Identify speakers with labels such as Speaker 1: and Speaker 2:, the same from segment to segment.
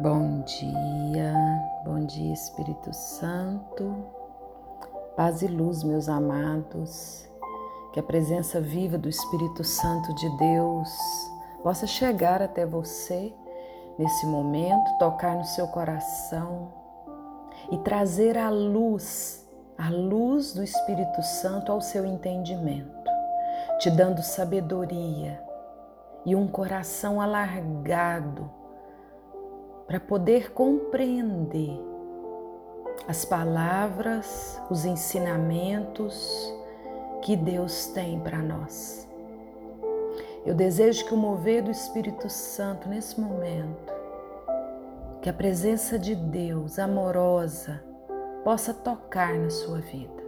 Speaker 1: Bom dia, bom dia Espírito Santo, paz e luz, meus amados, que a presença viva do Espírito Santo de Deus possa chegar até você nesse momento, tocar no seu coração e trazer a luz, a luz do Espírito Santo ao seu entendimento, te dando sabedoria e um coração alargado para poder compreender as palavras, os ensinamentos que Deus tem para nós. Eu desejo que o mover do Espírito Santo nesse momento, que a presença de Deus amorosa possa tocar na sua vida.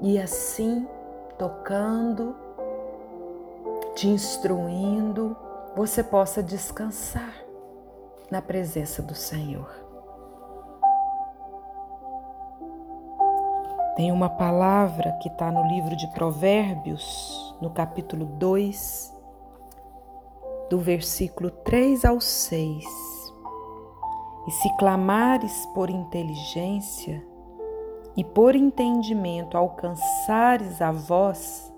Speaker 1: E assim, tocando, te instruindo, você possa descansar na presença do Senhor. Tem uma palavra que está no livro de Provérbios, no capítulo 2, do versículo 3 ao 6. E se clamares por inteligência e por entendimento alcançares a voz,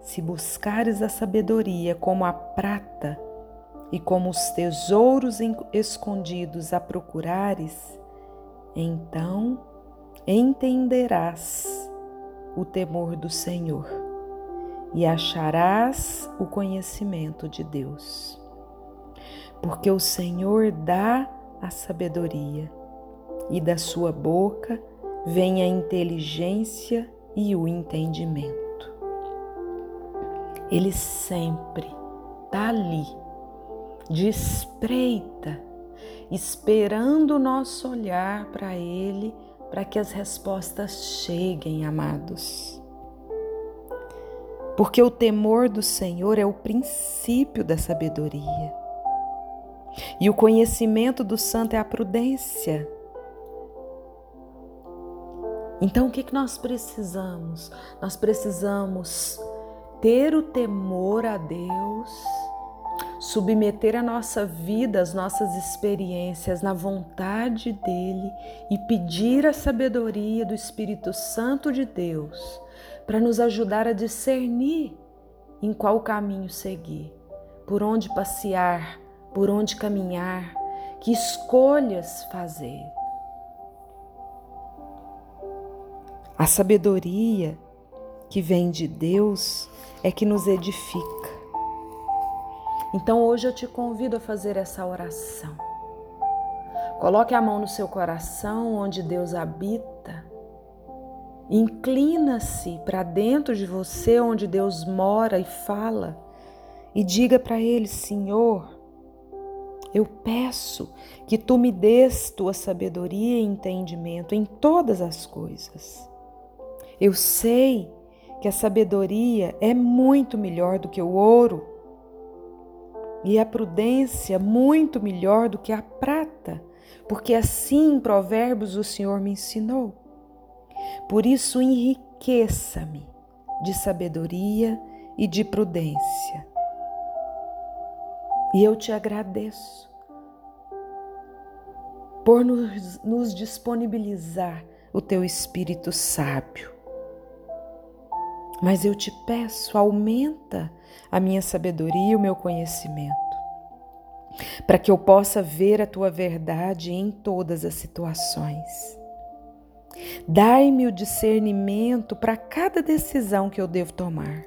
Speaker 1: se buscares a sabedoria como a prata, e como os tesouros escondidos a procurares, então entenderás o temor do Senhor e acharás o conhecimento de Deus. Porque o Senhor dá a sabedoria e da sua boca vem a inteligência e o entendimento. Ele sempre está ali de espreita, esperando o nosso olhar para Ele, para que as respostas cheguem, amados. Porque o temor do Senhor é o princípio da sabedoria. E o conhecimento do santo é a prudência. Então, o que, que nós precisamos? Nós precisamos ter o temor a Deus submeter a nossa vida, as nossas experiências na vontade dele e pedir a sabedoria do Espírito Santo de Deus para nos ajudar a discernir em qual caminho seguir, por onde passear, por onde caminhar, que escolhas fazer. A sabedoria que vem de Deus é que nos edifica então hoje eu te convido a fazer essa oração. Coloque a mão no seu coração, onde Deus habita. Inclina-se para dentro de você, onde Deus mora e fala, e diga para Ele: Senhor, eu peço que tu me des tua sabedoria e entendimento em todas as coisas. Eu sei que a sabedoria é muito melhor do que o ouro e a prudência muito melhor do que a prata, porque assim em Provérbios o Senhor me ensinou. Por isso enriqueça-me de sabedoria e de prudência. E eu te agradeço por nos, nos disponibilizar o teu espírito sábio. Mas eu te peço, aumenta a minha sabedoria e o meu conhecimento, para que eu possa ver a tua verdade em todas as situações. Dai-me o discernimento para cada decisão que eu devo tomar.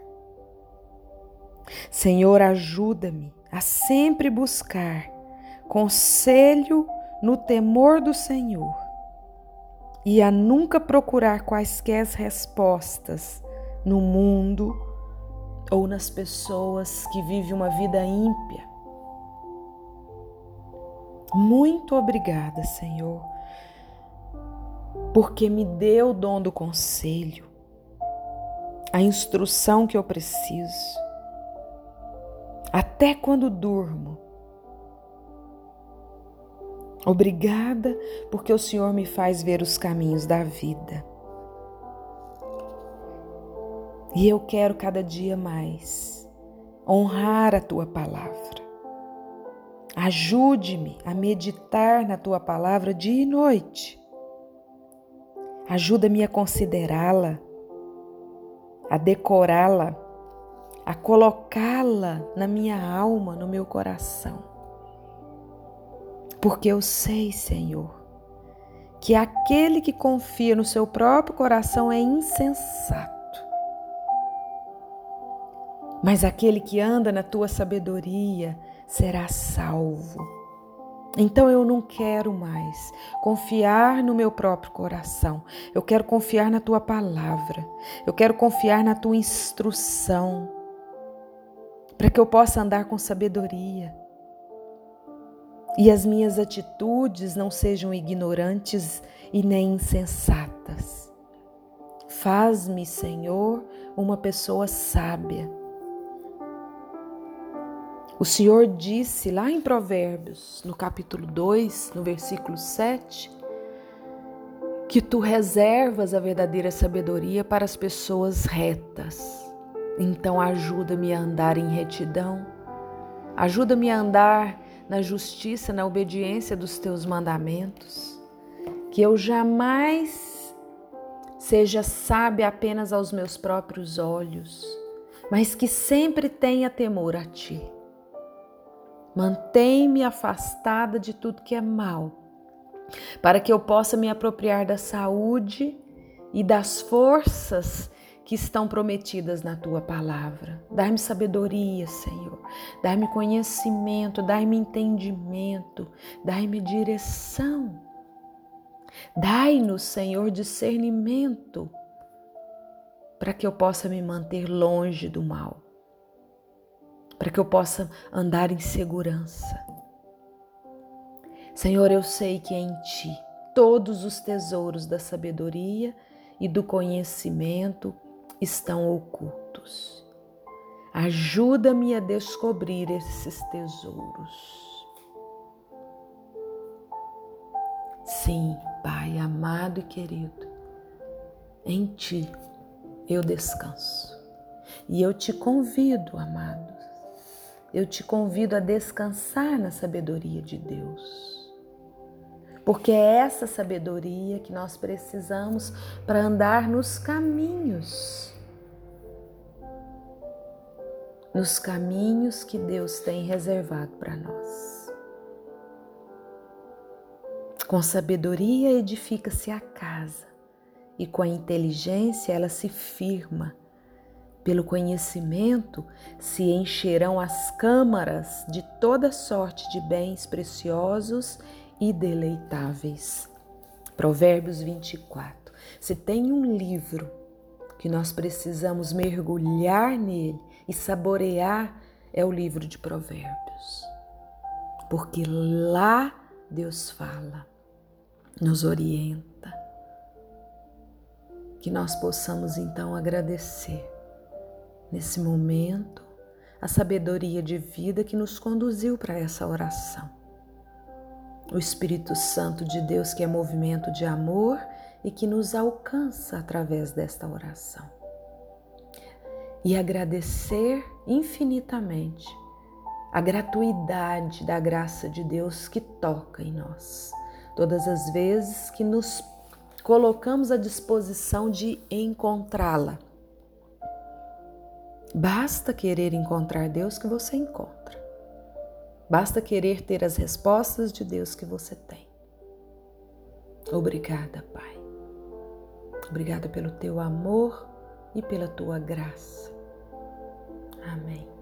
Speaker 1: Senhor, ajuda-me a sempre buscar conselho no temor do Senhor e a nunca procurar quaisquer respostas no mundo ou nas pessoas que vivem uma vida ímpia. Muito obrigada, Senhor, porque me deu o dom do conselho, a instrução que eu preciso, até quando durmo. Obrigada porque o Senhor me faz ver os caminhos da vida. E eu quero cada dia mais honrar a tua palavra, Ajude-me a meditar na tua palavra dia e noite. Ajuda-me a considerá-la, a decorá-la, a colocá-la na minha alma, no meu coração. Porque eu sei, Senhor, que aquele que confia no seu próprio coração é insensato. Mas aquele que anda na tua sabedoria será salvo. Então eu não quero mais confiar no meu próprio coração. Eu quero confiar na tua palavra. Eu quero confiar na tua instrução. Para que eu possa andar com sabedoria. E as minhas atitudes não sejam ignorantes e nem insensatas. Faz-me, Senhor, uma pessoa sábia o Senhor disse lá em Provérbios, no capítulo 2, no versículo 7, que tu reservas a verdadeira sabedoria para as pessoas retas. Então ajuda-me a andar em retidão, ajuda-me a andar na justiça, na obediência dos teus mandamentos, que eu jamais seja sábia apenas aos meus próprios olhos, mas que sempre tenha temor a ti Mantém-me afastada de tudo que é mal, para que eu possa me apropriar da saúde e das forças que estão prometidas na tua palavra. Dai-me sabedoria, Senhor. Dai-me conhecimento, dai-me entendimento, dai-me direção. Dai-nos, Senhor, discernimento, para que eu possa me manter longe do mal para que eu possa andar em segurança. Senhor, eu sei que em Ti todos os tesouros da sabedoria e do conhecimento estão ocultos. Ajuda-me a descobrir esses tesouros. Sim, Pai amado e querido, em Ti eu descanso. E eu te convido, amado, eu te convido a descansar na sabedoria de Deus. Porque é essa sabedoria que nós precisamos para andar nos caminhos. Nos caminhos que Deus tem reservado para nós. Com sabedoria edifica-se a casa, e com a inteligência ela se firma pelo conhecimento se encherão as câmaras de toda sorte de bens preciosos e deleitáveis. Provérbios 24. Se tem um livro que nós precisamos mergulhar nele e saborear, é o livro de Provérbios. Porque lá Deus fala, nos orienta. Que nós possamos então agradecer nesse momento, a sabedoria de vida que nos conduziu para essa oração. O Espírito Santo de Deus, que é movimento de amor e que nos alcança através desta oração. E agradecer infinitamente a gratuidade da graça de Deus que toca em nós, todas as vezes que nos colocamos à disposição de encontrá-la Basta querer encontrar Deus que você encontra. Basta querer ter as respostas de Deus que você tem. Obrigada, Pai. Obrigada pelo teu amor e pela tua graça. Amém.